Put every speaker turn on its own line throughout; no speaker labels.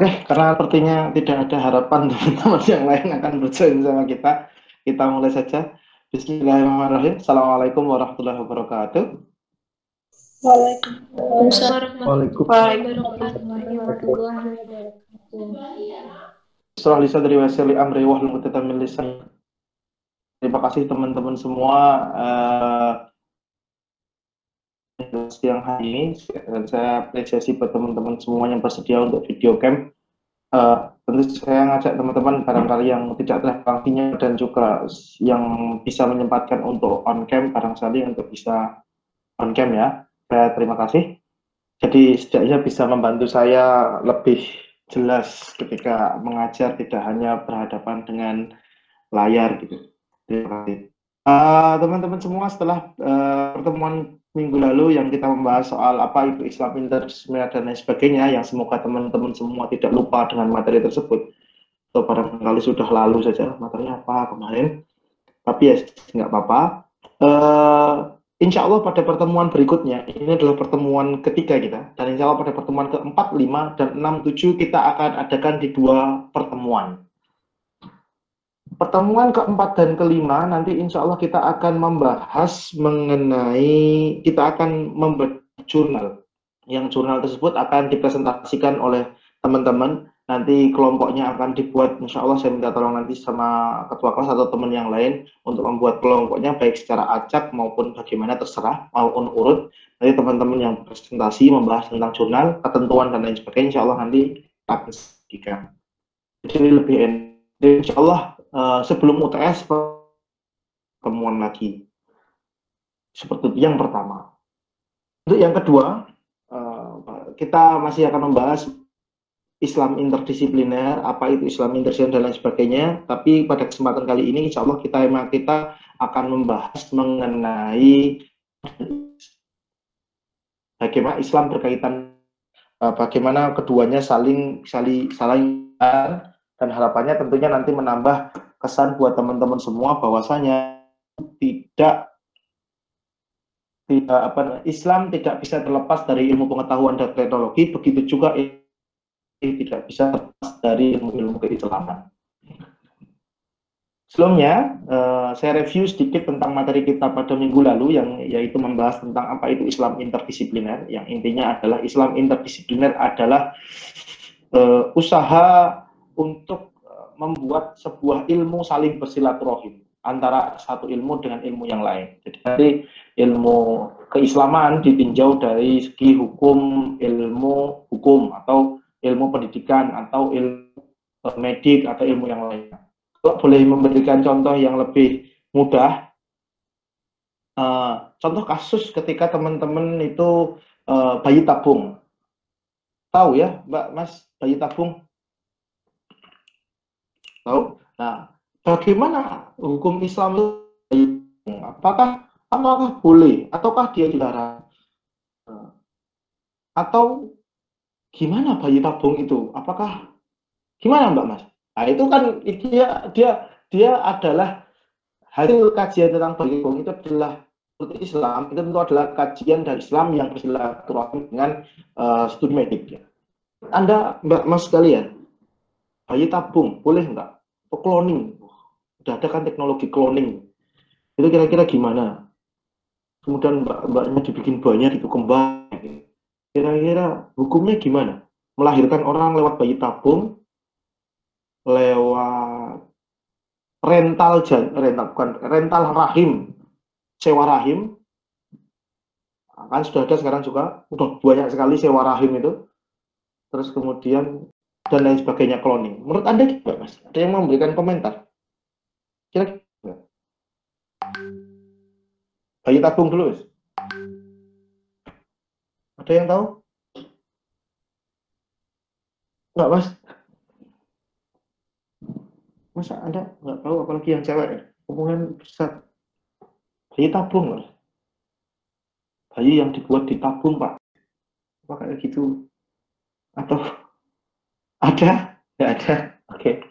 Oke, karena sepertinya tidak ada harapan teman-teman yang lain akan berjoin sama kita, kita mulai saja. Bismillahirrahmanirrahim. Assalamualaikum warahmatullahi wabarakatuh.
Waalaikumsalam warahmatullahi
Setelah lisan dari wasili amri lisan. Terima kasih teman-teman semua uh, siang hari ini saya apresiasi buat teman-teman semua yang bersedia untuk video camp. Uh, tentu saya ngajak teman-teman barangkali yang tidak ada waktunya dan juga yang bisa menyempatkan untuk on cam barangkali untuk bisa on cam ya. Saya terima kasih. Jadi setidaknya bisa membantu saya lebih jelas ketika mengajar tidak hanya berhadapan dengan layar gitu. Terima kasih. Eh, teman-teman uh, semua setelah uh, pertemuan minggu lalu yang kita membahas soal apa itu Islam interdisipliner dan lain sebagainya yang semoga teman-teman semua tidak lupa dengan materi tersebut. Atau barangkali sudah lalu saja materi apa kemarin. Tapi ya nggak apa-apa. Uh, Insya Allah pada pertemuan berikutnya ini adalah pertemuan ketiga kita. Dan Insya Allah pada pertemuan keempat, lima, dan enam, tujuh kita akan adakan di dua pertemuan pertemuan keempat dan kelima nanti insya Allah kita akan membahas mengenai kita akan membuat jurnal. Yang jurnal tersebut akan dipresentasikan oleh teman-teman. Nanti kelompoknya akan dibuat insya Allah saya minta tolong nanti sama ketua kelas atau teman yang lain untuk membuat kelompoknya baik secara acak maupun bagaimana terserah maupun urut. Nanti teman-teman yang presentasi membahas tentang jurnal ketentuan dan lain sebagainya insya Allah nanti akan disediakan jadi lebih insya Allah uh, sebelum UTS pertemuan lagi. Seperti itu yang pertama. Untuk yang kedua, uh, kita masih akan membahas Islam interdisipliner, apa itu Islam interdisipliner dan lain sebagainya. Tapi pada kesempatan kali ini, insya Allah kita memang kita akan membahas mengenai bagaimana Islam berkaitan, uh, bagaimana keduanya saling saling saling dan harapannya tentunya nanti menambah kesan buat teman-teman semua bahwasanya tidak tidak apa Islam tidak bisa terlepas dari ilmu pengetahuan dan teknologi begitu juga tidak bisa terlepas dari ilmu-ilmu keislaman. Sebelumnya, uh, saya review sedikit tentang materi kita pada minggu lalu, yang yaitu membahas tentang apa itu Islam interdisipliner. Yang intinya adalah Islam interdisipliner adalah uh, usaha untuk eh, membuat sebuah ilmu saling bersilaturahim antara satu ilmu dengan ilmu yang lain. Jadi nanti ilmu keislaman ditinjau dari segi hukum, ilmu hukum atau ilmu pendidikan atau ilmu eh, medik atau ilmu yang lain. Kalau boleh memberikan contoh yang lebih mudah, uh, contoh kasus ketika teman-teman itu bayi tabung. Tahu ya, Mbak Mas, bayi tabung? Tahu? Nah, bagaimana hukum Islam? Apakah apakah boleh ataukah dia dilarang? Atau gimana bayi tabung itu? Apakah gimana Mbak Mas? Nah, itu kan dia dia dia adalah hasil kajian tentang bayi tabung itu adalah Islam itu tentu adalah kajian dari Islam yang bersilaturahmi dengan uh, studi medik. Anda Mbak Mas sekalian, bayi tabung boleh enggak? Oh, cloning. Udah ada kan teknologi cloning. Itu kira-kira gimana? Kemudian mbak-mbaknya dibikin banyak itu kembang. Kira-kira hukumnya gimana? Melahirkan orang lewat bayi tabung, lewat rental jan, rental bukan rental rahim, sewa rahim. Kan sudah ada sekarang juga, udah banyak sekali sewa rahim itu. Terus kemudian dan lain sebagainya cloning. Menurut Anda gimana, Mas? Ada yang memberikan komentar? Kira-kira? Bayi tabung dulu, Mas. Ada yang tahu? Enggak, Mas? Masa Anda nggak tahu, apalagi yang cewek ya? Hubungan besar. Bayi tabung, Mas. Bayi yang dibuat di tabung, Pak. Apa kayak gitu? Atau ada? Tidak ada. Oke.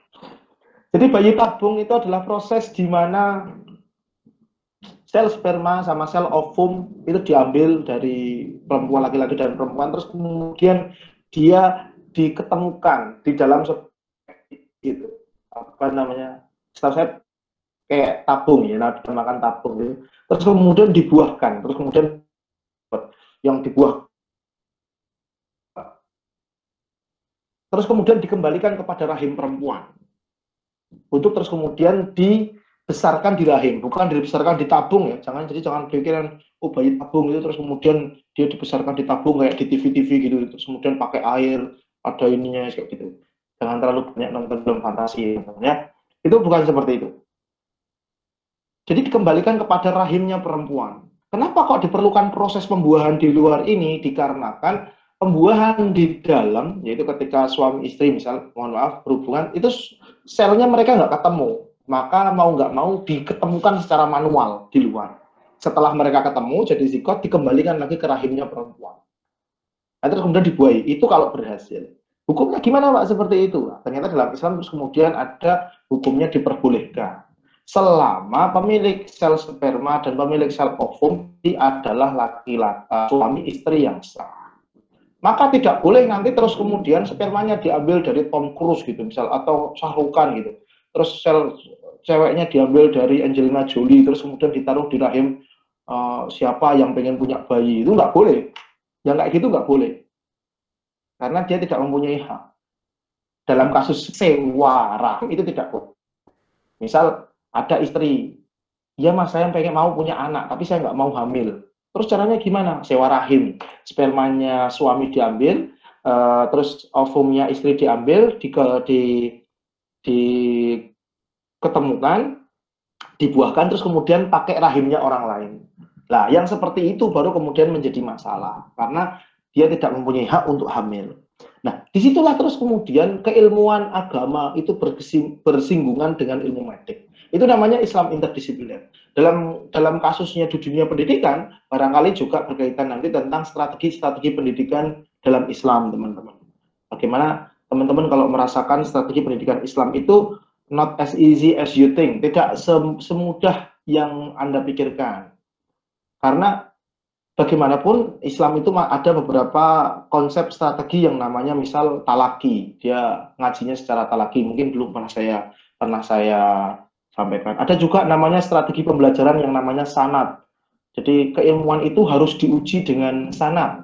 Jadi bayi tabung itu adalah proses di mana sel sperma sama sel ovum itu diambil dari perempuan laki-laki dan perempuan terus kemudian dia diketemukan di dalam itu apa namanya setahu saya kayak tabung ya nah tabung gitu terus kemudian dibuahkan terus kemudian yang dibuah terus kemudian dikembalikan kepada rahim perempuan. Untuk terus kemudian dibesarkan di rahim. Bukan dibesarkan di tabung ya. Jangan jadi jangan pikiran oh bayi tabung itu terus kemudian dia dibesarkan di tabung kayak di TV-TV gitu. Terus kemudian pakai air ada ininya kayak gitu. Jangan terlalu banyak nonton film fantasi ya itu bukan seperti itu. Jadi dikembalikan kepada rahimnya perempuan. Kenapa kok diperlukan proses pembuahan di luar ini? Dikarenakan pembuahan di dalam yaitu ketika suami istri misal mohon maaf berhubungan itu selnya mereka nggak ketemu. Maka mau nggak mau diketemukan secara manual di luar. Setelah mereka ketemu jadi zikot dikembalikan lagi ke rahimnya perempuan. Nah, terus kemudian dibuai itu kalau berhasil. Hukumnya gimana pak seperti itu? Nah, ternyata dalam Islam terus kemudian ada hukumnya diperbolehkan. Selama pemilik sel sperma dan pemilik sel ovum adalah laki-laki suami istri yang sah maka tidak boleh nanti terus kemudian spermanya diambil dari Tom Cruise gitu misal atau Sahrukan gitu. Terus sel ceweknya diambil dari Angelina Jolie terus kemudian ditaruh di rahim uh, siapa yang pengen punya bayi. Itu nggak boleh. Yang kayak gitu nggak boleh. Karena dia tidak mempunyai hak. Dalam kasus sewa rahim itu tidak boleh. Misal ada istri. Ya mas saya pengen mau punya anak tapi saya nggak mau hamil Terus caranya gimana? Sewa rahim. Spermanya suami diambil, uh, terus ovumnya istri diambil, di, di, di ketemukan, dibuahkan, terus kemudian pakai rahimnya orang lain. Nah, yang seperti itu baru kemudian menjadi masalah karena dia tidak mempunyai hak untuk hamil. Nah, di situlah terus kemudian keilmuan agama itu bersinggungan dengan ilmu medik. Itu namanya Islam interdisipliner. Dalam dalam kasusnya di dunia pendidikan, barangkali juga berkaitan nanti tentang strategi-strategi pendidikan dalam Islam, teman-teman. Bagaimana teman-teman kalau merasakan strategi pendidikan Islam itu not as easy as you think, tidak semudah yang Anda pikirkan. Karena bagaimanapun Islam itu ada beberapa konsep strategi yang namanya misal talaki. Dia ngajinya secara talaki, mungkin belum pernah saya pernah saya sampaikan. Ada juga namanya strategi pembelajaran yang namanya sanat. Jadi keilmuan itu harus diuji dengan sanat.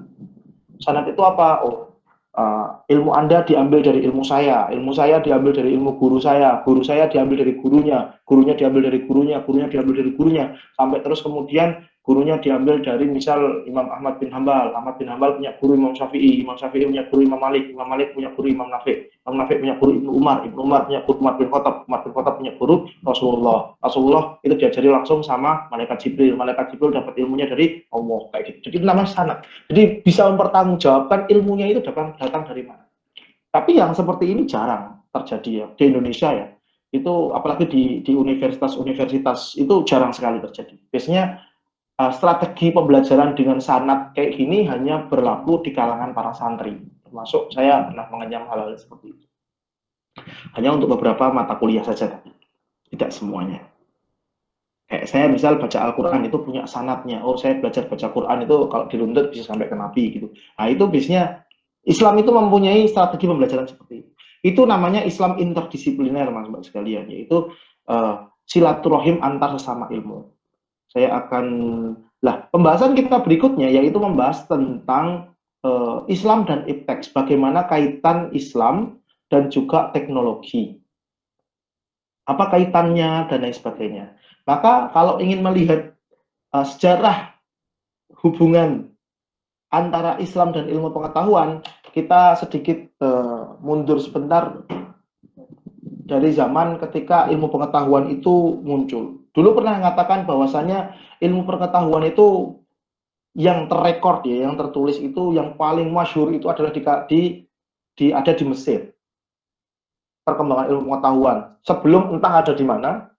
Sanat itu apa? Oh, uh, ilmu Anda diambil dari ilmu saya, ilmu saya diambil dari ilmu guru saya, guru saya diambil dari gurunya, gurunya diambil dari gurunya, gurunya diambil dari gurunya, sampai terus kemudian gurunya diambil dari misal Imam Ahmad bin Hambal, Ahmad bin Hambal punya guru Imam Syafi'i, Imam Syafi'i punya guru Imam Malik, Imam Malik punya guru Imam Nafi, Imam Nafi punya guru Ibnu Umar, Ibnu Umar punya guru Umar bin Khattab, Umar bin Khattab punya guru Rasulullah. Rasulullah itu diajari langsung sama malaikat Jibril, malaikat Jibril dapat ilmunya dari Allah kayak gitu. Jadi namanya sanad. Jadi bisa mempertanggungjawabkan ilmunya itu datang datang dari mana. Tapi yang seperti ini jarang terjadi ya di Indonesia ya. Itu apalagi di di universitas-universitas itu jarang sekali terjadi. Biasanya uh, strategi pembelajaran dengan sanat kayak gini hanya berlaku di kalangan para santri. Termasuk saya pernah mengenyam hal-hal seperti itu. Hanya untuk beberapa mata kuliah saja, tapi tidak semuanya. Kayak saya misal baca Al-Quran itu punya sanatnya. Oh saya belajar baca Quran itu kalau diruntut bisa sampai ke Nabi gitu. Nah itu biasanya Islam itu mempunyai strategi pembelajaran seperti itu. Itu namanya Islam interdisipliner mas mbak sekalian, yaitu uh, silaturahim antar sesama ilmu saya akan lah pembahasan kita berikutnya yaitu membahas tentang uh, Islam dan iptex bagaimana kaitan Islam dan juga teknologi. Apa kaitannya dan lain sebagainya. Maka kalau ingin melihat uh, sejarah hubungan antara Islam dan ilmu pengetahuan kita sedikit uh, mundur sebentar dari zaman ketika ilmu pengetahuan itu muncul Dulu pernah mengatakan bahwasanya ilmu pengetahuan itu yang terrekord ya, yang tertulis itu yang paling masyhur itu adalah di, di, di ada di Mesir. Perkembangan ilmu pengetahuan sebelum entah ada di mana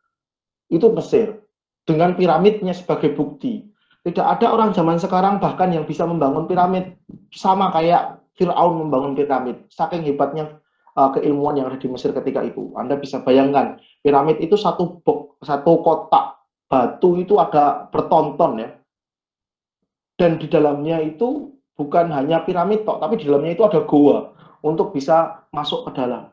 itu Mesir dengan piramidnya sebagai bukti. Tidak ada orang zaman sekarang bahkan yang bisa membangun piramid sama kayak Firaun membangun piramid. Saking hebatnya uh, keilmuan yang ada di Mesir ketika itu. Anda bisa bayangkan, piramid itu satu bok, satu kotak batu itu ada bertonton ya. Dan di dalamnya itu bukan hanya piramid tok, tapi di dalamnya itu ada goa. untuk bisa masuk ke dalam.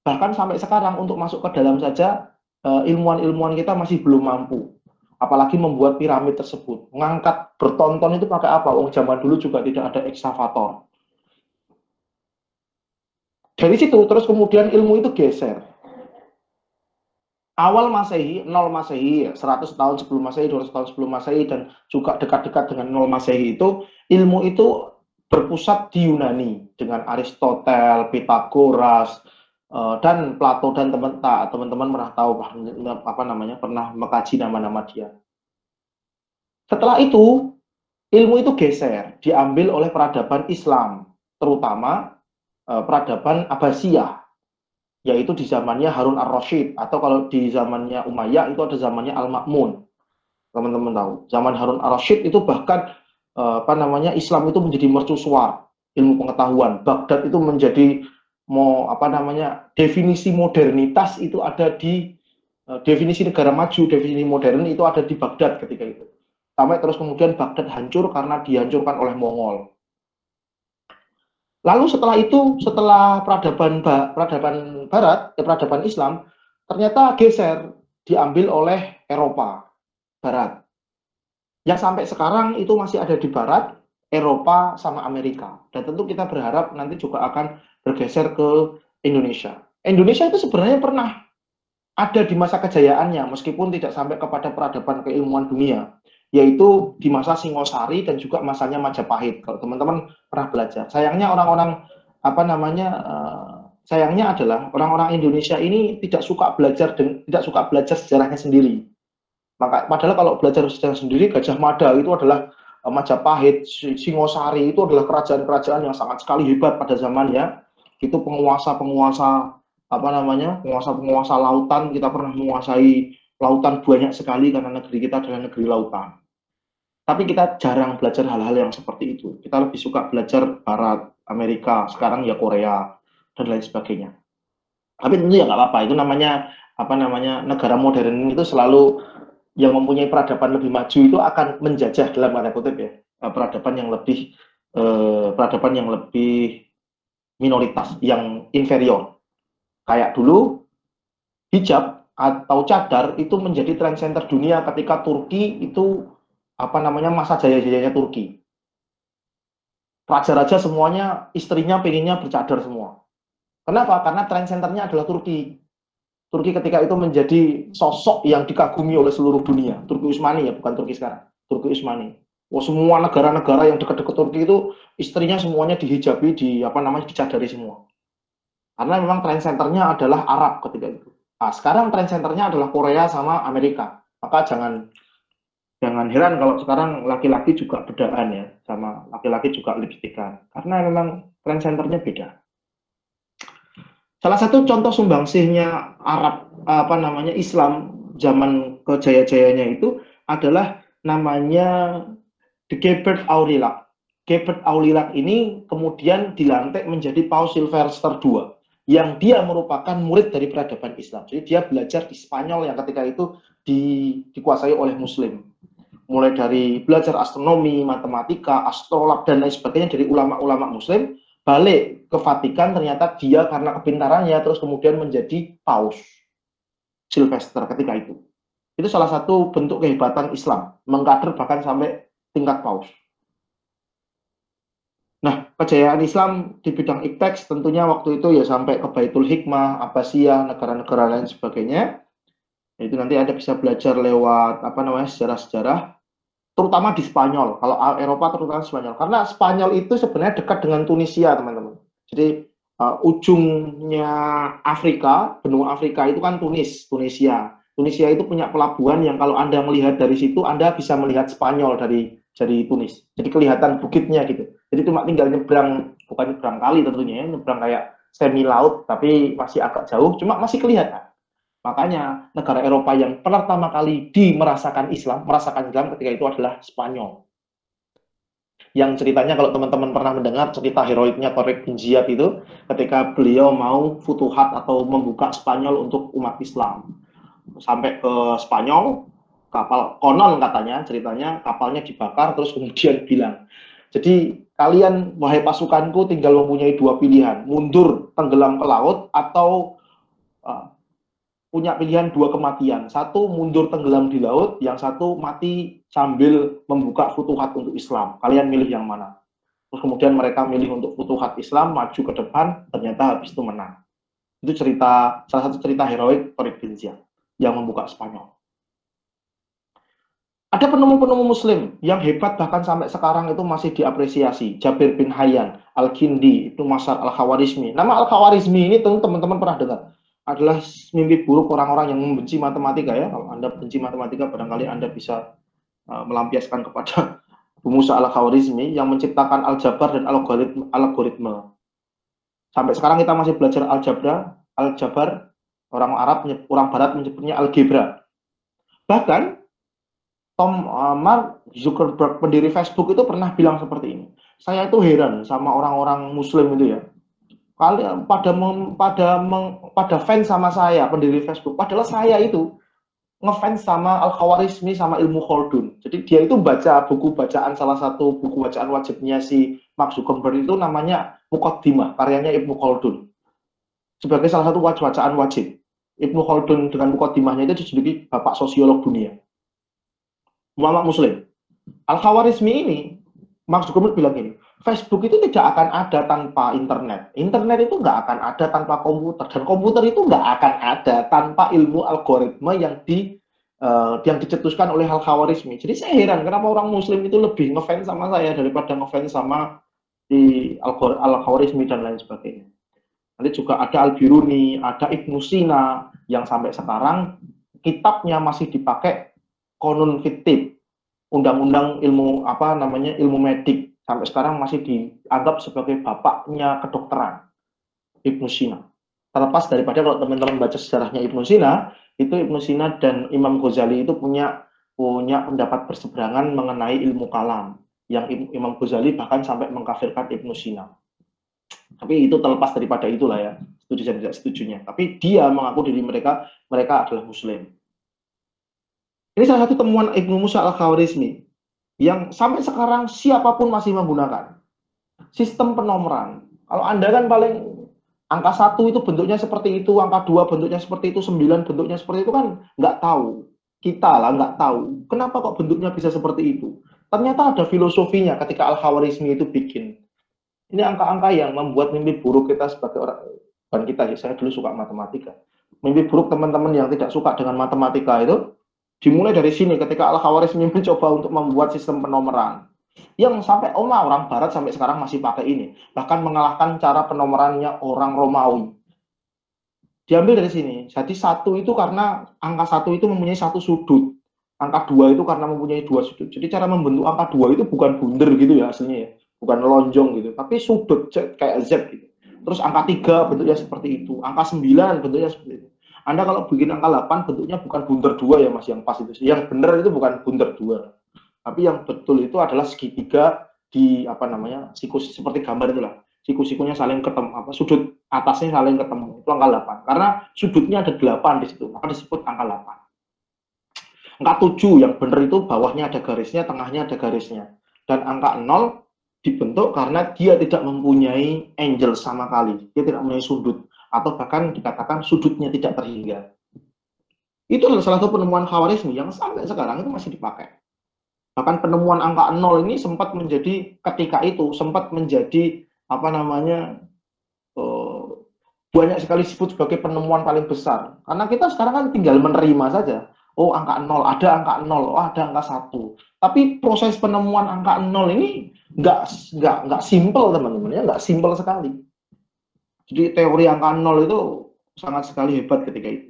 Bahkan sampai sekarang untuk masuk ke dalam saja eh, ilmuwan-ilmuwan kita masih belum mampu. Apalagi membuat piramid tersebut. Mengangkat bertonton itu pakai apa? Oh, zaman dulu juga tidak ada ekskavator. Dari situ terus kemudian ilmu itu geser awal Masehi, 0 Masehi, 100 tahun sebelum Masehi, 200 tahun sebelum Masehi, dan juga dekat-dekat dengan 0 Masehi itu, ilmu itu berpusat di Yunani, dengan Aristotel, Pitagoras, eh, dan Plato dan teman-teman pernah tahu apa namanya pernah mengkaji nama-nama dia. Setelah itu ilmu itu geser, diambil oleh peradaban Islam, terutama peradaban Abbasiyah yaitu di zamannya Harun ar-Rasyid atau kalau di zamannya Umayyah itu ada zamannya Al-Ma'mun. Teman-teman tahu, zaman Harun ar-Rasyid itu bahkan eh, apa namanya Islam itu menjadi mercusuar ilmu pengetahuan. Baghdad itu menjadi mau apa namanya definisi modernitas itu ada di eh, definisi negara maju, definisi modern itu ada di Baghdad ketika itu. Sampai terus kemudian Baghdad hancur karena dihancurkan oleh Mongol. Lalu setelah itu, setelah peradaban peradaban Barat, ya peradaban Islam, ternyata geser diambil oleh Eropa Barat. Yang sampai sekarang itu masih ada di Barat, Eropa sama Amerika. Dan tentu kita berharap nanti juga akan bergeser ke Indonesia. Indonesia itu sebenarnya pernah ada di masa kejayaannya, meskipun tidak sampai kepada peradaban keilmuan dunia yaitu di masa Singosari dan juga masanya Majapahit. Kalau teman-teman pernah belajar, sayangnya orang-orang apa namanya uh, sayangnya adalah orang-orang Indonesia ini tidak suka belajar dan tidak suka belajar sejarahnya sendiri. Maka padahal kalau belajar sejarah sendiri Gajah Mada itu adalah uh, Majapahit, Singosari itu adalah kerajaan-kerajaan yang sangat sekali hebat pada zamannya. Itu penguasa-penguasa apa namanya? penguasa-penguasa lautan kita pernah menguasai lautan banyak sekali karena negeri kita adalah negeri lautan. Tapi kita jarang belajar hal-hal yang seperti itu. Kita lebih suka belajar Barat, Amerika, sekarang ya Korea, dan lain sebagainya. Tapi tentu ya nggak apa-apa. Itu namanya apa namanya negara modern itu selalu yang mempunyai peradaban lebih maju itu akan menjajah dalam tanda kutip ya eh, peradaban yang lebih eh, peradaban yang lebih minoritas, yang inferior. Kayak dulu hijab atau cadar itu menjadi trend center dunia ketika Turki itu apa namanya masa jaya-jayanya Turki. Raja-raja semuanya istrinya pengennya bercadar semua. Kenapa? Karena tren centernya adalah Turki. Turki ketika itu menjadi sosok yang dikagumi oleh seluruh dunia. Turki Utsmani ya, bukan Turki sekarang. Turki Utsmani. Wah, semua negara-negara yang dekat-dekat Turki itu istrinya semuanya dihijabi, di apa namanya dicadari semua. Karena memang tren centernya adalah Arab ketika itu. Nah, sekarang tren centernya adalah Korea sama Amerika. Maka jangan jangan heran kalau sekarang laki-laki juga bedaan ya sama laki-laki juga lipstikan. Karena memang trend centernya beda. Salah satu contoh sumbangsihnya Arab apa namanya Islam zaman kejaya-jayanya itu adalah namanya The Gebert Aurelian Gebert Aurelian ini kemudian dilantik menjadi Paus Sylvester II yang dia merupakan murid dari peradaban Islam. Jadi dia belajar di Spanyol yang ketika itu di, dikuasai oleh Muslim mulai dari belajar astronomi, matematika, astrolab dan lain sebagainya dari ulama-ulama muslim balik ke Vatikan ternyata dia karena kepintarannya terus kemudian menjadi paus Sylvester ketika itu. Itu salah satu bentuk kehebatan Islam, mengkader bahkan sampai tingkat paus. Nah, kejayaan Islam di bidang iptex tentunya waktu itu ya sampai ke Baitul Hikmah, Abbasiyah, negara-negara lain sebagainya. Itu nanti Anda bisa belajar lewat apa namanya sejarah-sejarah terutama di Spanyol. Kalau Eropa terutama Spanyol. Karena Spanyol itu sebenarnya dekat dengan Tunisia, teman-teman. Jadi uh, ujungnya Afrika, benua Afrika itu kan Tunis, Tunisia. Tunisia itu punya pelabuhan yang kalau Anda melihat dari situ, Anda bisa melihat Spanyol dari dari Tunis. Jadi kelihatan bukitnya gitu. Jadi cuma tinggal nyebrang, bukan nyebrang kali tentunya, ya, nyebrang kayak semi laut, tapi masih agak jauh, cuma masih kelihatan. Makanya negara Eropa yang pertama kali di merasakan Islam, merasakan Islam ketika itu adalah Spanyol. Yang ceritanya kalau teman-teman pernah mendengar cerita heroiknya Torik bin Ziyad itu ketika beliau mau futuhat atau membuka Spanyol untuk umat Islam. Sampai ke Spanyol, kapal konon katanya ceritanya kapalnya dibakar terus kemudian bilang. Jadi kalian wahai pasukanku tinggal mempunyai dua pilihan, mundur tenggelam ke laut atau uh, punya pilihan dua kematian. Satu mundur tenggelam di laut, yang satu mati sambil membuka futuhat untuk Islam. Kalian milih yang mana? Terus kemudian mereka milih untuk futuhat Islam, maju ke depan, ternyata habis itu menang. Itu cerita salah satu cerita heroik Torik yang membuka Spanyol. Ada penemu-penemu muslim yang hebat bahkan sampai sekarang itu masih diapresiasi. Jabir bin Hayyan, Al-Kindi, itu Masar Al-Khawarizmi. Nama Al-Khawarizmi ini tentu teman-teman pernah dengar. Adalah mimpi buruk orang-orang yang membenci matematika ya. Kalau Anda benci matematika, barangkali Anda bisa uh, melampiaskan kepada Abu Al-Khawarizmi yang menciptakan aljabar dan algoritma, algoritma. Sampai sekarang kita masih belajar algebra, aljabar, orang Arab, orang Barat menyebutnya algebra. Bahkan Tom uh, Mark Zuckerberg pendiri Facebook itu pernah bilang seperti ini. Saya itu heran sama orang-orang Muslim itu ya. Kalian pada mem, pada meng, pada fans sama saya pendiri Facebook. Padahal saya itu ngefans sama Al Khawarizmi sama ilmu Khaldun. Jadi dia itu baca buku bacaan salah satu buku bacaan wajibnya si Mark Zuckerberg itu namanya Mukaddimah, karyanya Ibnu Khaldun. Sebagai salah satu bacaan wajib. Ibnu Khaldun dengan Mukaddimahnya itu dijuluki bapak sosiolog dunia ulama muslim. Al-Khawarizmi ini, Mark Zuckerberg bilang ini, Facebook itu tidak akan ada tanpa internet. Internet itu nggak akan ada tanpa komputer. Dan komputer itu nggak akan ada tanpa ilmu algoritma yang di uh, yang dicetuskan oleh Al-Khawarizmi. Jadi saya heran kenapa orang muslim itu lebih ngefans sama saya daripada ngefans sama di Al-Khawarizmi dan lain sebagainya. Nanti juga ada Al-Biruni, ada Ibnu Sina yang sampai sekarang kitabnya masih dipakai konun fiktif, undang-undang ilmu apa namanya ilmu medik sampai sekarang masih dianggap sebagai bapaknya kedokteran Ibnu Sina. Terlepas daripada kalau teman-teman baca sejarahnya Ibnu Sina, itu Ibnu Sina dan Imam Ghazali itu punya punya pendapat berseberangan mengenai ilmu kalam yang Imam Ghazali bahkan sampai mengkafirkan Ibnu Sina. Tapi itu terlepas daripada itulah ya, setuju dan tidak setujunya. Tapi dia mengaku diri mereka mereka adalah muslim. Ini salah satu temuan Ibnu Musa al-Khawarizmi yang sampai sekarang siapa pun masih menggunakan sistem penomoran. Kalau Anda kan paling angka satu itu bentuknya seperti itu, angka dua bentuknya seperti itu, sembilan bentuknya seperti itu kan nggak tahu. Kita lah nggak tahu. Kenapa kok bentuknya bisa seperti itu? Ternyata ada filosofinya ketika Al-Khawarizmi itu bikin. Ini angka-angka yang membuat mimpi buruk kita sebagai orang, bukan kita ya, saya dulu suka matematika. Mimpi buruk teman-teman yang tidak suka dengan matematika itu, Dimulai dari sini ketika Al-Khawarizmi mencoba untuk membuat sistem penomoran. Yang sampai Oma orang Barat sampai sekarang masih pakai ini. Bahkan mengalahkan cara penomorannya orang Romawi. Diambil dari sini. Jadi satu itu karena angka satu itu mempunyai satu sudut. Angka dua itu karena mempunyai dua sudut. Jadi cara membentuk angka dua itu bukan bunder gitu ya aslinya ya. Bukan lonjong gitu. Tapi sudut kayak Z gitu. Terus angka tiga bentuknya seperti itu. Angka sembilan bentuknya seperti itu. Anda kalau bikin angka 8 bentuknya bukan bundar dua ya Mas yang pas itu. Yang benar itu bukan bundar dua. Tapi yang betul itu adalah segitiga di apa namanya? siku seperti gambar itulah. Siku-sikunya saling ketemu apa sudut atasnya saling ketemu. Itu angka 8. Karena sudutnya ada 8 di situ, maka disebut angka 8. Angka 7 yang benar itu bawahnya ada garisnya, tengahnya ada garisnya. Dan angka 0 dibentuk karena dia tidak mempunyai angel sama kali. Dia tidak mempunyai sudut atau bahkan dikatakan sudutnya tidak terhingga. Itu adalah salah satu penemuan Khawarizmi yang sampai sekarang itu masih dipakai. Bahkan penemuan angka 0 ini sempat menjadi ketika itu sempat menjadi apa namanya uh, banyak sekali disebut sebagai penemuan paling besar. Karena kita sekarang kan tinggal menerima saja. Oh angka 0, ada angka 0, oh ada angka 1. Tapi proses penemuan angka 0 ini nggak nggak nggak simple teman-teman ya, nggak simple sekali. Jadi teori angka nol itu sangat sekali hebat ketika itu.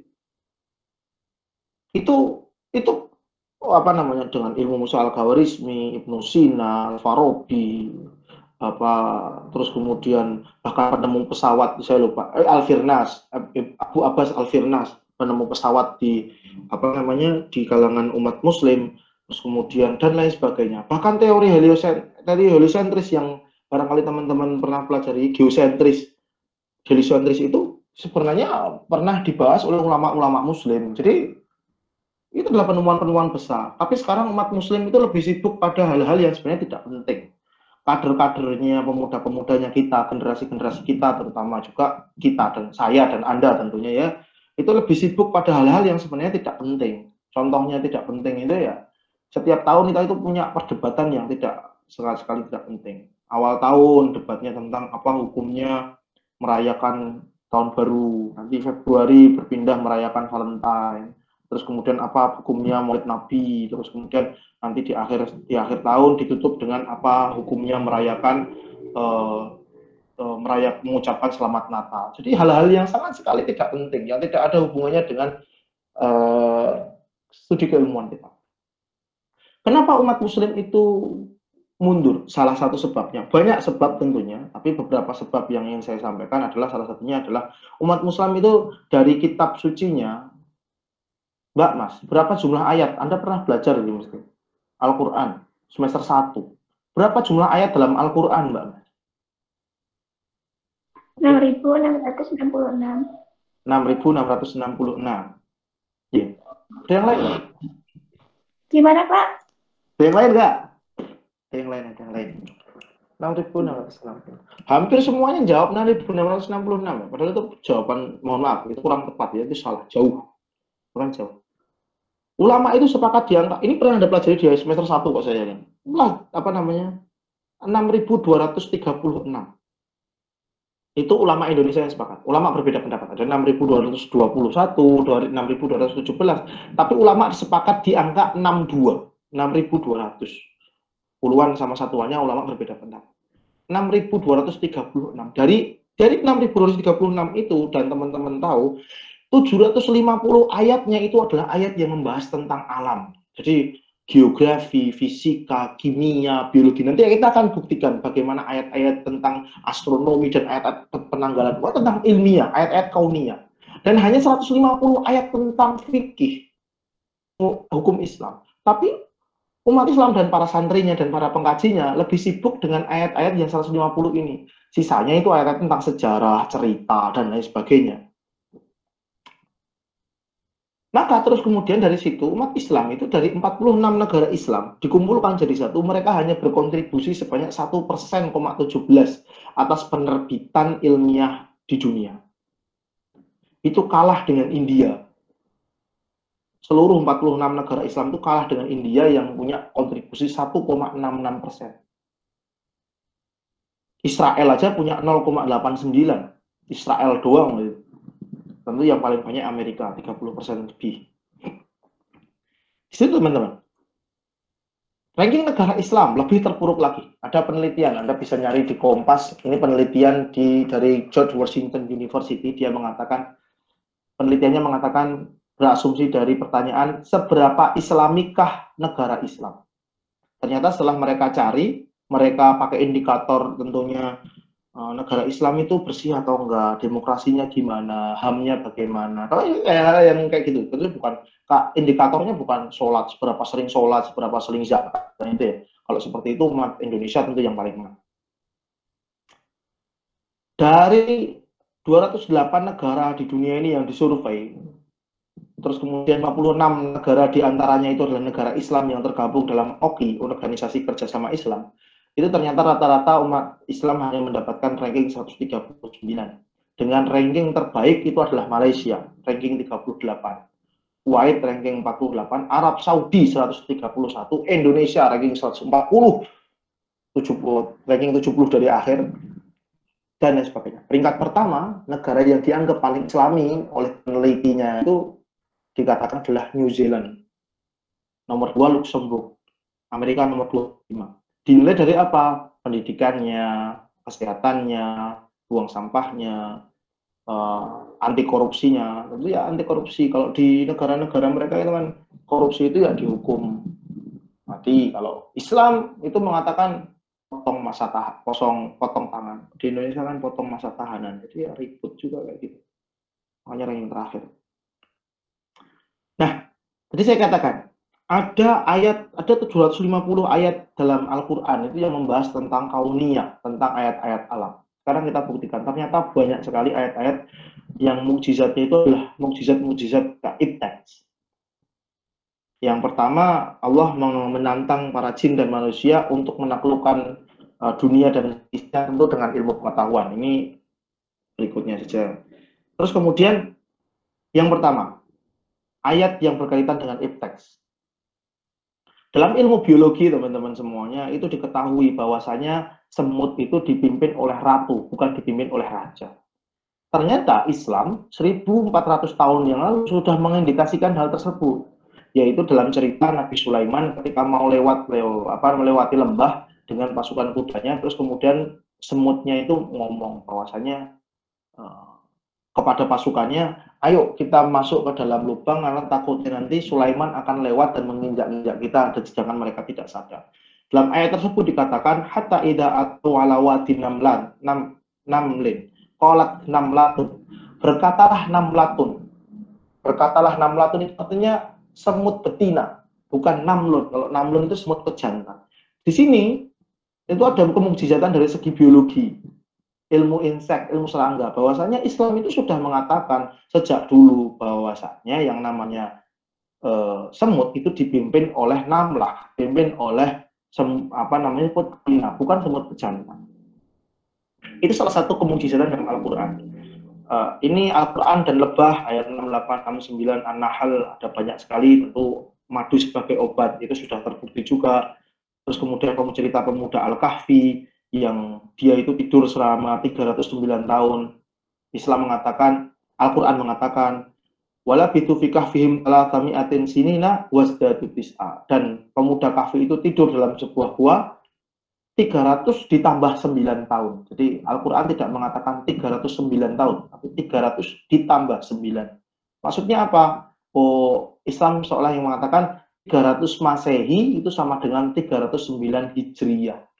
Itu itu oh, apa namanya dengan ilmu Musa al-Khawarizmi, Ibnu Sina, Al-Farabi, apa terus kemudian bahkan penemu pesawat saya lupa. Eh, Al-Firnas Abu Abbas Al-Firnas penemu pesawat di apa namanya di kalangan umat muslim terus kemudian dan lain sebagainya. Bahkan teori heliosentris yang barangkali teman-teman pernah pelajari geosentris heliocentris itu sebenarnya pernah dibahas oleh ulama-ulama muslim. Jadi itu adalah penemuan-penemuan besar. Tapi sekarang umat muslim itu lebih sibuk pada hal-hal yang sebenarnya tidak penting. kader-kadernya, pemuda-pemudanya kita, generasi-generasi kita, terutama juga kita dan saya dan Anda tentunya ya, itu lebih sibuk pada hal-hal yang sebenarnya tidak penting. Contohnya tidak penting itu ya, setiap tahun kita itu punya perdebatan yang tidak sekali-sekali tidak penting. Awal tahun debatnya tentang apa hukumnya merayakan tahun baru, nanti Februari berpindah merayakan Valentine, terus kemudian apa hukumnya Maulid Nabi, terus kemudian nanti di akhir di akhir tahun ditutup dengan apa hukumnya merayakan uh, uh, merayak mengucapkan selamat Natal. Jadi hal-hal yang sangat sekali tidak penting, yang tidak ada hubungannya dengan uh, studi keilmuan kita. Kenapa umat Muslim itu mundur? Salah satu sebabnya banyak sebab tentunya, tapi beberapa sebab yang ingin saya sampaikan adalah salah satunya adalah umat Muslim itu dari kitab sucinya Mbak Mas, berapa jumlah ayat? Anda pernah belajar di mesti? Al-Quran, semester 1. Berapa jumlah ayat dalam Al-Quran, Mbak Mas?
6.666.
6.666. Iya. Ada yang lain?
Gimana, Pak?
Ada yang lain nggak? Yang lain, ada yang lain. 6.666. Hampir semuanya jawab 6.666. Padahal itu jawaban, mohon maaf, itu kurang tepat ya, itu salah, jauh. Kurang jauh. Ulama itu sepakat di angka, ini pernah Anda pelajari di semester 1 kok saya ini. Lah, apa namanya? 6.236. Itu ulama Indonesia yang sepakat. Ulama berbeda pendapat. Ada 6.221, 6.217. Tapi ulama sepakat di angka 62. 6.200. Puluhan sama satuannya ulama berbeda pendapat. 6.236. Dari dari 6.236 itu dan teman-teman tahu 750 ayatnya itu adalah ayat yang membahas tentang alam. Jadi geografi, fisika, kimia, biologi. Nanti kita akan buktikan bagaimana ayat-ayat tentang astronomi dan ayat-ayat penanggalan Wah, tentang ilmiah, ayat-ayat kaunia. Dan hanya 150 ayat tentang fikih, hukum Islam. Tapi umat Islam dan para santrinya dan para pengkajinya lebih sibuk dengan ayat-ayat yang 150 ini. Sisanya itu ayat-ayat tentang sejarah, cerita, dan lain sebagainya. Maka terus kemudian dari situ umat Islam itu dari 46 negara Islam dikumpulkan jadi satu, mereka hanya berkontribusi sebanyak 1,17 atas penerbitan ilmiah di dunia. Itu kalah dengan India. Seluruh 46 negara Islam itu kalah dengan India yang punya kontribusi 1,66 persen. Israel aja punya 0,89. Israel doang gitu. Tentu yang paling banyak Amerika, 30% lebih. Di situ teman-teman. Ranking negara Islam lebih terpuruk lagi. Ada penelitian, Anda bisa nyari di Kompas. Ini penelitian di dari George Washington University. Dia mengatakan, penelitiannya mengatakan berasumsi dari pertanyaan seberapa islamikah negara Islam. Ternyata setelah mereka cari, mereka pakai indikator tentunya uh, negara Islam itu bersih atau enggak, demokrasinya gimana, HAM-nya bagaimana. Kalau yang kayak gitu, itu bukan indikatornya bukan sholat, seberapa sering sholat, seberapa sering zakat, itu ya. Kalau seperti itu umat Indonesia tentu yang paling menang. Dari 208 negara di dunia ini yang disurvei, terus kemudian 56 negara di antaranya itu adalah negara Islam yang tergabung dalam OKI, Organisasi Kerjasama Islam, itu ternyata rata-rata umat Islam hanya mendapatkan ranking 139. Dengan ranking terbaik itu adalah Malaysia, ranking 38. Kuwait ranking 48, Arab Saudi 131, Indonesia ranking 140, 70, ranking 70 dari akhir, dan lain sebagainya. Peringkat pertama, negara yang dianggap paling islami oleh penelitinya itu dikatakan adalah New Zealand. Nomor 2 Luxembourg, Amerika nomor 25 dinilai dari apa? Pendidikannya, kesehatannya, buang sampahnya, uh, anti korupsinya. Tentu ya anti korupsi. Kalau di negara-negara mereka itu kan korupsi itu ya dihukum mati. Kalau Islam itu mengatakan potong masa tahan, kosong potong tangan. Di Indonesia kan potong masa tahanan. Jadi ya ribut juga kayak gitu. Makanya yang terakhir. Nah, jadi saya katakan ada ayat, ada 750 ayat dalam Al-Quran itu yang membahas tentang kauniyah, tentang ayat-ayat alam. Sekarang kita buktikan, ternyata banyak sekali ayat-ayat yang mukjizatnya itu adalah mukjizat-mukjizat gaib teks. Yang pertama, Allah menantang para jin dan manusia untuk menaklukkan uh, dunia dan isinya tentu dengan ilmu pengetahuan. Ini berikutnya saja. Terus kemudian yang pertama, ayat yang berkaitan dengan iptex. Dalam ilmu biologi teman-teman semuanya itu diketahui bahwasanya semut itu dipimpin oleh ratu, bukan dipimpin oleh raja. Ternyata Islam 1400 tahun yang lalu sudah mengindikasikan hal tersebut, yaitu dalam cerita Nabi Sulaiman ketika mau lewat apa melewati lembah dengan pasukan kudanya, terus kemudian semutnya itu ngomong bahwasanya uh, kepada pasukannya, ayo kita masuk ke dalam lubang karena takutnya nanti Sulaiman akan lewat dan menginjak-injak kita sedangkan mereka tidak sadar. Dalam ayat tersebut dikatakan hatta ida atau alawati namlan nam namlin kolat namlatun. Berkatalah namlatun. Berkatalah namlatun itu artinya semut betina bukan namlun. Kalau namlun itu semut pejantan. Di sini itu ada kemujizatan dari segi biologi ilmu insek, ilmu serangga, bahwasanya Islam itu sudah mengatakan sejak dulu bahwasanya yang namanya e, semut itu dipimpin oleh namlah, dipimpin oleh sem, apa namanya putina, bukan semut pejantan. Itu salah satu kemujizatan dalam Al-Qur'an. E, ini Al-Qur'an dan lebah ayat 68 69 An-Nahl ada banyak sekali tentu madu sebagai obat itu sudah terbukti juga. Terus kemudian kamu cerita pemuda Al-Kahfi, yang dia itu tidur selama 309 tahun. Islam mengatakan, Al-Quran mengatakan, wala bitu fikah fihim kami atin sinina wasdadu tis'a. Dan pemuda kahfi itu tidur dalam sebuah gua 300 ditambah 9 tahun. Jadi Al-Quran tidak mengatakan 309 tahun, tapi 300 ditambah 9. Maksudnya apa? Oh, Islam seolah yang mengatakan 300 Masehi itu sama dengan 309 Hijriyah.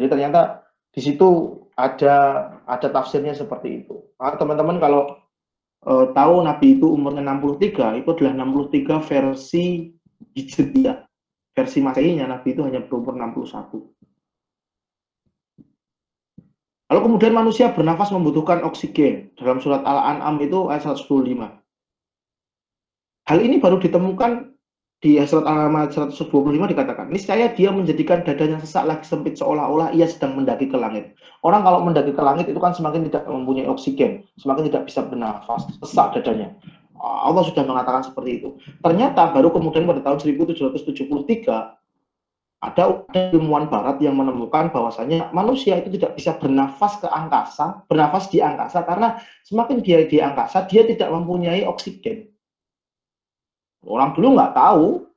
Jadi ternyata di situ ada ada tafsirnya seperti itu. Nah, teman-teman kalau e, tahu Nabi itu umurnya 63, itu adalah 63 versi Hijriah. Versi Masehinya Nabi itu hanya berumur 61. Lalu kemudian manusia bernafas membutuhkan oksigen. Dalam surat Al-An'am itu ayat 125. Hal ini baru ditemukan di surat Al-An'am 125 dikatakan, niscaya dia menjadikan dadanya sesak lagi sempit seolah-olah ia sedang mendaki ke langit. Orang kalau mendaki ke langit itu kan semakin tidak mempunyai oksigen, semakin tidak bisa bernafas, sesak dadanya. Allah sudah mengatakan seperti itu. Ternyata baru kemudian pada tahun 1773 ada ilmuwan barat yang menemukan bahwasanya manusia itu tidak bisa bernafas ke angkasa, bernafas di angkasa karena semakin dia di angkasa dia tidak mempunyai oksigen. Orang dulu nggak tahu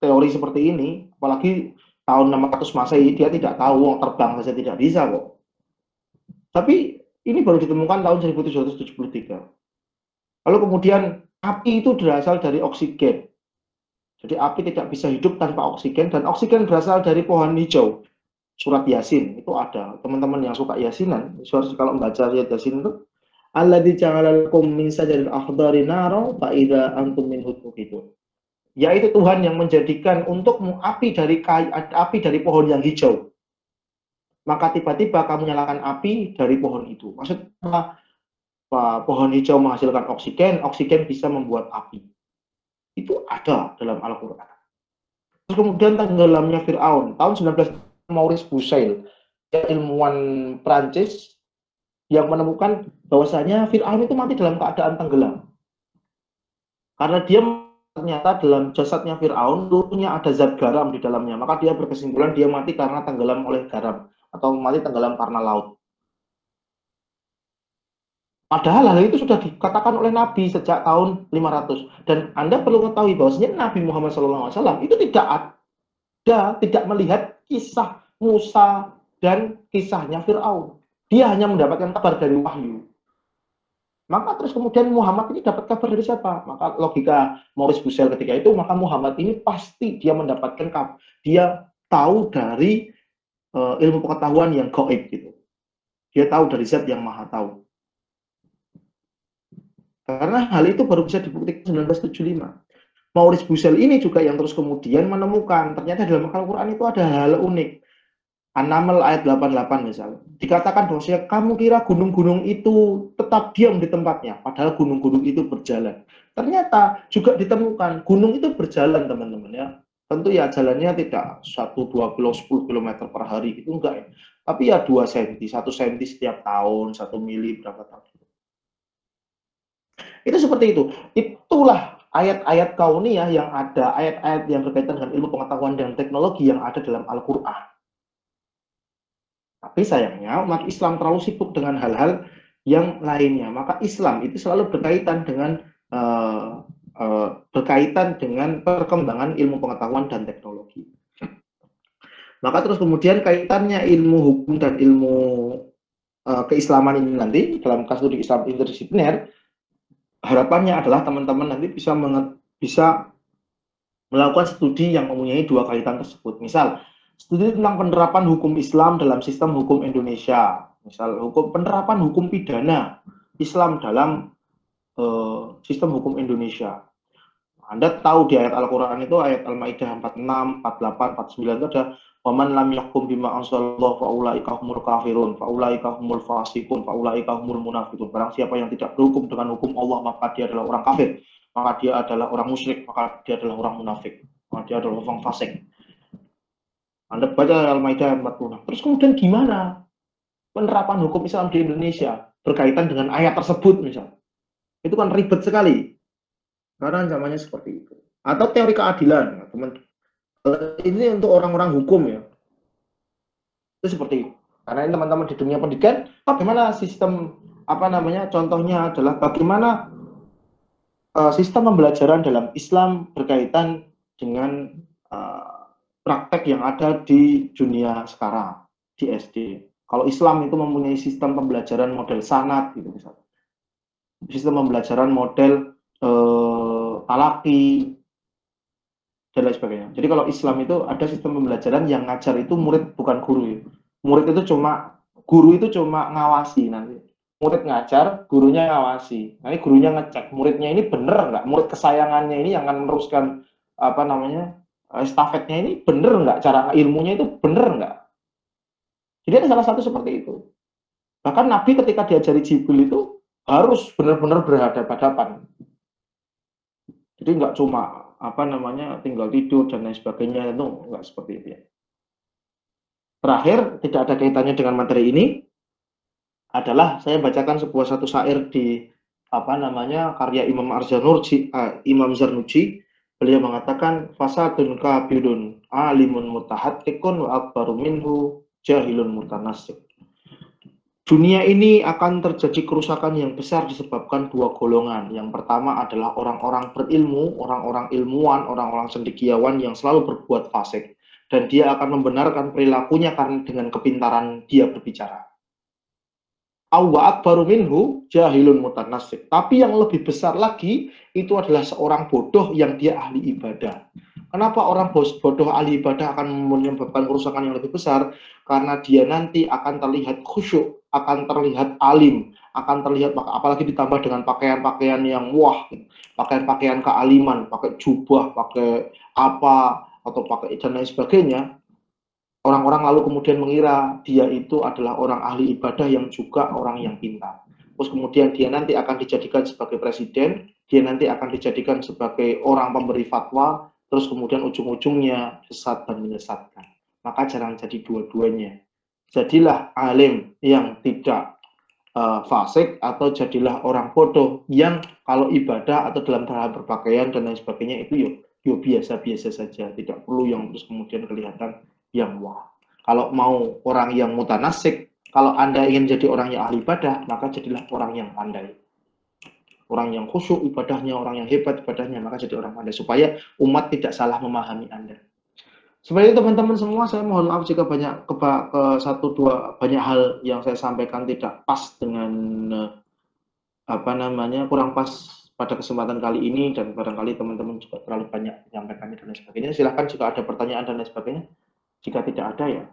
teori seperti ini, apalagi tahun 600 Masehi dia tidak tahu terbang saja tidak bisa kok. Tapi ini baru ditemukan tahun 1773. Lalu kemudian api itu berasal dari oksigen. Jadi api tidak bisa hidup tanpa oksigen dan oksigen berasal dari pohon hijau. Surat Yasin itu ada. Teman-teman yang suka Yasinan, kalau membaca Yasin itu alladzi ja'ala lakum min sajaril akhdari naro fa idza antum minhu tuqidun. Yaitu Tuhan yang menjadikan untukmu api dari kayu, api dari pohon yang hijau. Maka tiba-tiba kamu nyalakan api dari pohon itu. Maksudnya pohon hijau menghasilkan oksigen, oksigen bisa membuat api. Itu ada dalam Al-Qur'an. Terus kemudian tenggelamnya Fir'aun tahun 19 Maurice Bucaille, ilmuwan Prancis yang menemukan bahwasanya Fir'aun itu mati dalam keadaan tenggelam. Karena dia ternyata dalam jasadnya Fir'aun dulunya ada zat garam di dalamnya, maka dia berkesimpulan dia mati karena tenggelam oleh garam atau mati tenggelam karena laut. Padahal hal itu sudah dikatakan oleh Nabi sejak tahun 500. Dan Anda perlu mengetahui bahwasanya Nabi Muhammad SAW itu tidak ada, tidak melihat kisah Musa dan kisahnya Fir'aun. Dia hanya mendapatkan kabar dari wahyu. Maka terus kemudian Muhammad ini dapat kabar dari siapa? Maka logika Maurice Bucaille ketika itu, maka Muhammad ini pasti dia mendapatkan kabar. Dia tahu dari uh, ilmu pengetahuan yang gaib gitu. Dia tahu dari zat yang maha tahu. Karena hal itu baru bisa dibuktikan 1975. Maurice Bucaille ini juga yang terus kemudian menemukan ternyata dalam Al-Quran itu ada hal unik. An-Naml ayat 88 misalnya. Dikatakan bahwasanya kamu kira gunung-gunung itu tetap diam di tempatnya, padahal gunung-gunung itu berjalan. Ternyata juga ditemukan gunung itu berjalan teman-teman ya. tentu ya jalannya tidak 1, 2 kilo, 10 km per hari, itu enggak ya. Tapi ya 2 cm, 1 cm setiap tahun, 1 mili berapa tahun. Itu seperti itu. Itulah ayat-ayat kauniyah yang ada, ayat-ayat yang berkaitan dengan ilmu pengetahuan dan teknologi yang ada dalam Al-Quran. Tapi sayangnya umat Islam terlalu sibuk dengan hal-hal yang lainnya. Maka Islam itu selalu berkaitan dengan uh, uh, berkaitan dengan perkembangan ilmu pengetahuan dan teknologi. Maka terus kemudian kaitannya ilmu hukum dan ilmu uh, keislaman ini nanti dalam kasus di Islam interdisipliner harapannya adalah teman-teman nanti bisa bisa melakukan studi yang mempunyai dua kaitan tersebut. Misal, studi tentang penerapan hukum Islam dalam sistem hukum Indonesia. Misal, hukum penerapan hukum pidana Islam dalam uh, sistem hukum Indonesia. Anda tahu di ayat Al-Quran itu ayat Al-Ma'idah 46, 48, 49 itu ada Waman lam yakum bima anzalallah faulaika humul kafirun, faulaika humul fasikun, faulaika humul munafikun. Barang siapa yang tidak berhukum dengan hukum Allah, maka dia adalah orang kafir, maka dia adalah orang musyrik, maka dia adalah orang munafik, maka dia adalah orang fasik. Anda baca Al-Maidah 46. Terus kemudian gimana penerapan hukum Islam di Indonesia berkaitan dengan ayat tersebut misal? Itu kan ribet sekali. Karena ancamannya seperti itu. Atau teori keadilan, teman ini untuk orang-orang hukum ya. Itu seperti itu. Karena ini teman-teman di dunia pendidikan, bagaimana sistem apa namanya? Contohnya adalah bagaimana uh, sistem pembelajaran dalam Islam berkaitan dengan uh, praktek yang ada di dunia sekarang di SD. Kalau Islam itu mempunyai sistem pembelajaran model sanat gitu misalnya. Sistem pembelajaran model uh, talaki, dan lain sebagainya. Jadi kalau Islam itu ada sistem pembelajaran yang ngajar itu murid bukan guru. Ya. Murid itu cuma guru itu cuma ngawasi nanti. Murid ngajar, gurunya ngawasi. Nanti gurunya ngecek muridnya ini bener nggak? Murid kesayangannya ini yang akan meneruskan apa namanya estafetnya ini bener nggak? Cara ilmunya itu bener nggak? Jadi ada salah satu seperti itu. Bahkan Nabi ketika diajari Jibril itu harus benar-benar berhadapan-hadapan. Jadi nggak cuma apa namanya tinggal tidur dan lain sebagainya itu enggak seperti itu ya. Terakhir, tidak ada kaitannya dengan materi ini adalah saya bacakan sebuah satu syair di apa namanya karya Imam Arzanurji uh, Imam Zarnuji beliau mengatakan fasadun kabirun alimun mutahattikun wa akbaru minhu jahilun mutanasib Dunia ini akan terjadi kerusakan yang besar disebabkan dua golongan. Yang pertama adalah orang-orang berilmu, orang-orang ilmuwan, orang-orang cendekiawan yang selalu berbuat fasik. Dan dia akan membenarkan perilakunya karena dengan kepintaran dia berbicara. Awa akbaru minhu jahilun mutanasib. Tapi yang lebih besar lagi, itu adalah seorang bodoh yang dia ahli ibadah. Kenapa orang bodoh ahli ibadah akan menyebabkan kerusakan yang lebih besar? Karena dia nanti akan terlihat khusyuk, akan terlihat alim, akan terlihat apalagi ditambah dengan pakaian-pakaian yang wah, pakaian-pakaian kealiman, pakai jubah, pakai apa atau pakai dan lain sebagainya. Orang-orang lalu kemudian mengira dia itu adalah orang ahli ibadah yang juga orang yang pintar. Terus kemudian dia nanti akan dijadikan sebagai presiden, dia nanti akan dijadikan sebagai orang pemberi fatwa, terus kemudian ujung-ujungnya sesat dan menyesatkan. Maka jangan jadi dua-duanya. Jadilah alim yang tidak uh, fasik atau jadilah orang bodoh yang kalau ibadah atau dalam hal berpakaian dan lain sebagainya itu yuk yuk biasa-biasa saja, tidak perlu yang terus kemudian kelihatan yang wah. Kalau mau orang yang mutanasik, kalau Anda ingin jadi orang yang ahli ibadah, maka jadilah orang yang pandai orang yang khusyuk ibadahnya, orang yang hebat ibadahnya, maka jadi orang pandai supaya umat tidak salah memahami Anda. Sebenarnya teman-teman semua, saya mohon maaf jika banyak ke, ke satu dua banyak hal yang saya sampaikan tidak pas dengan eh, apa namanya kurang pas pada kesempatan kali ini dan barangkali teman-teman juga terlalu banyak menyampaikannya dan lain sebagainya. Silahkan jika ada pertanyaan dan lain sebagainya. Jika tidak ada ya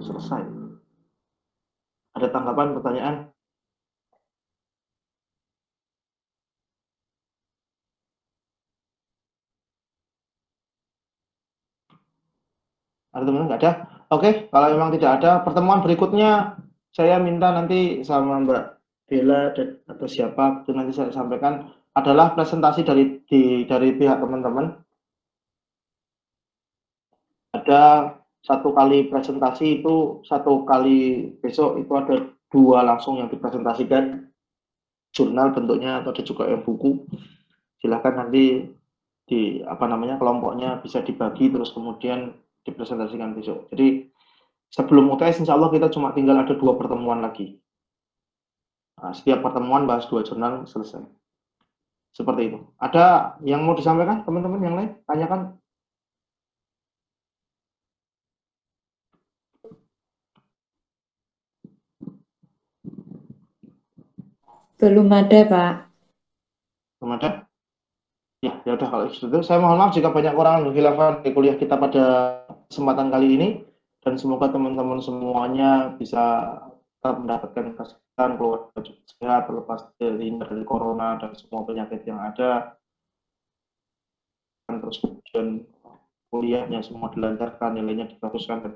selesai. Ada tanggapan, pertanyaan? Ada teman nggak ada? Oke, kalau memang tidak ada, pertemuan berikutnya saya minta nanti sama Mbak Bella atau siapa itu nanti saya sampaikan adalah presentasi dari di, dari pihak teman-teman ada satu kali presentasi itu satu kali besok itu ada dua langsung yang dipresentasikan. Jurnal bentuknya atau ada juga yang buku. Silahkan nanti di apa namanya kelompoknya bisa dibagi terus kemudian dipresentasikan besok. Jadi sebelum UTS insya Allah kita cuma tinggal ada dua pertemuan lagi. Nah, setiap pertemuan bahas dua jurnal selesai. Seperti itu. Ada yang mau disampaikan teman-teman yang lain? Tanyakan
Belum ada, Pak.
Belum ada? Ya, ya udah kalau itu. Saya mohon maaf jika banyak dan khilafan di kuliah kita pada kesempatan kali ini dan semoga teman-teman semuanya bisa tetap mendapatkan kesehatan, keluarga juga sehat, terlepas dari dari corona dan semua penyakit yang ada. Dan terus kemudian kuliahnya semua dilancarkan, nilainya dibaguskan dan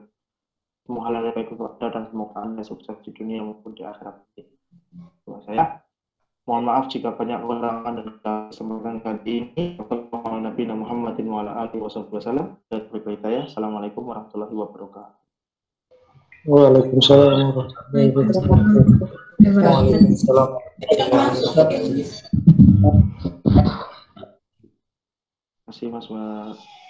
semua hal yang baik Anda dan semoga Anda sukses di dunia maupun di akhirat. Doa saya Mohon maaf jika banyak kekurangan dan kesempatan kali ini. Nabi Muhammadin wa ala alihi wasallam. Dan berbaik ya. Assalamualaikum warahmatullahi wabarakatuh.
Waalaikumsalam warahmatullahi wabarakatuh. Waalaikumsalam.
Terima kasih Mas Mbak.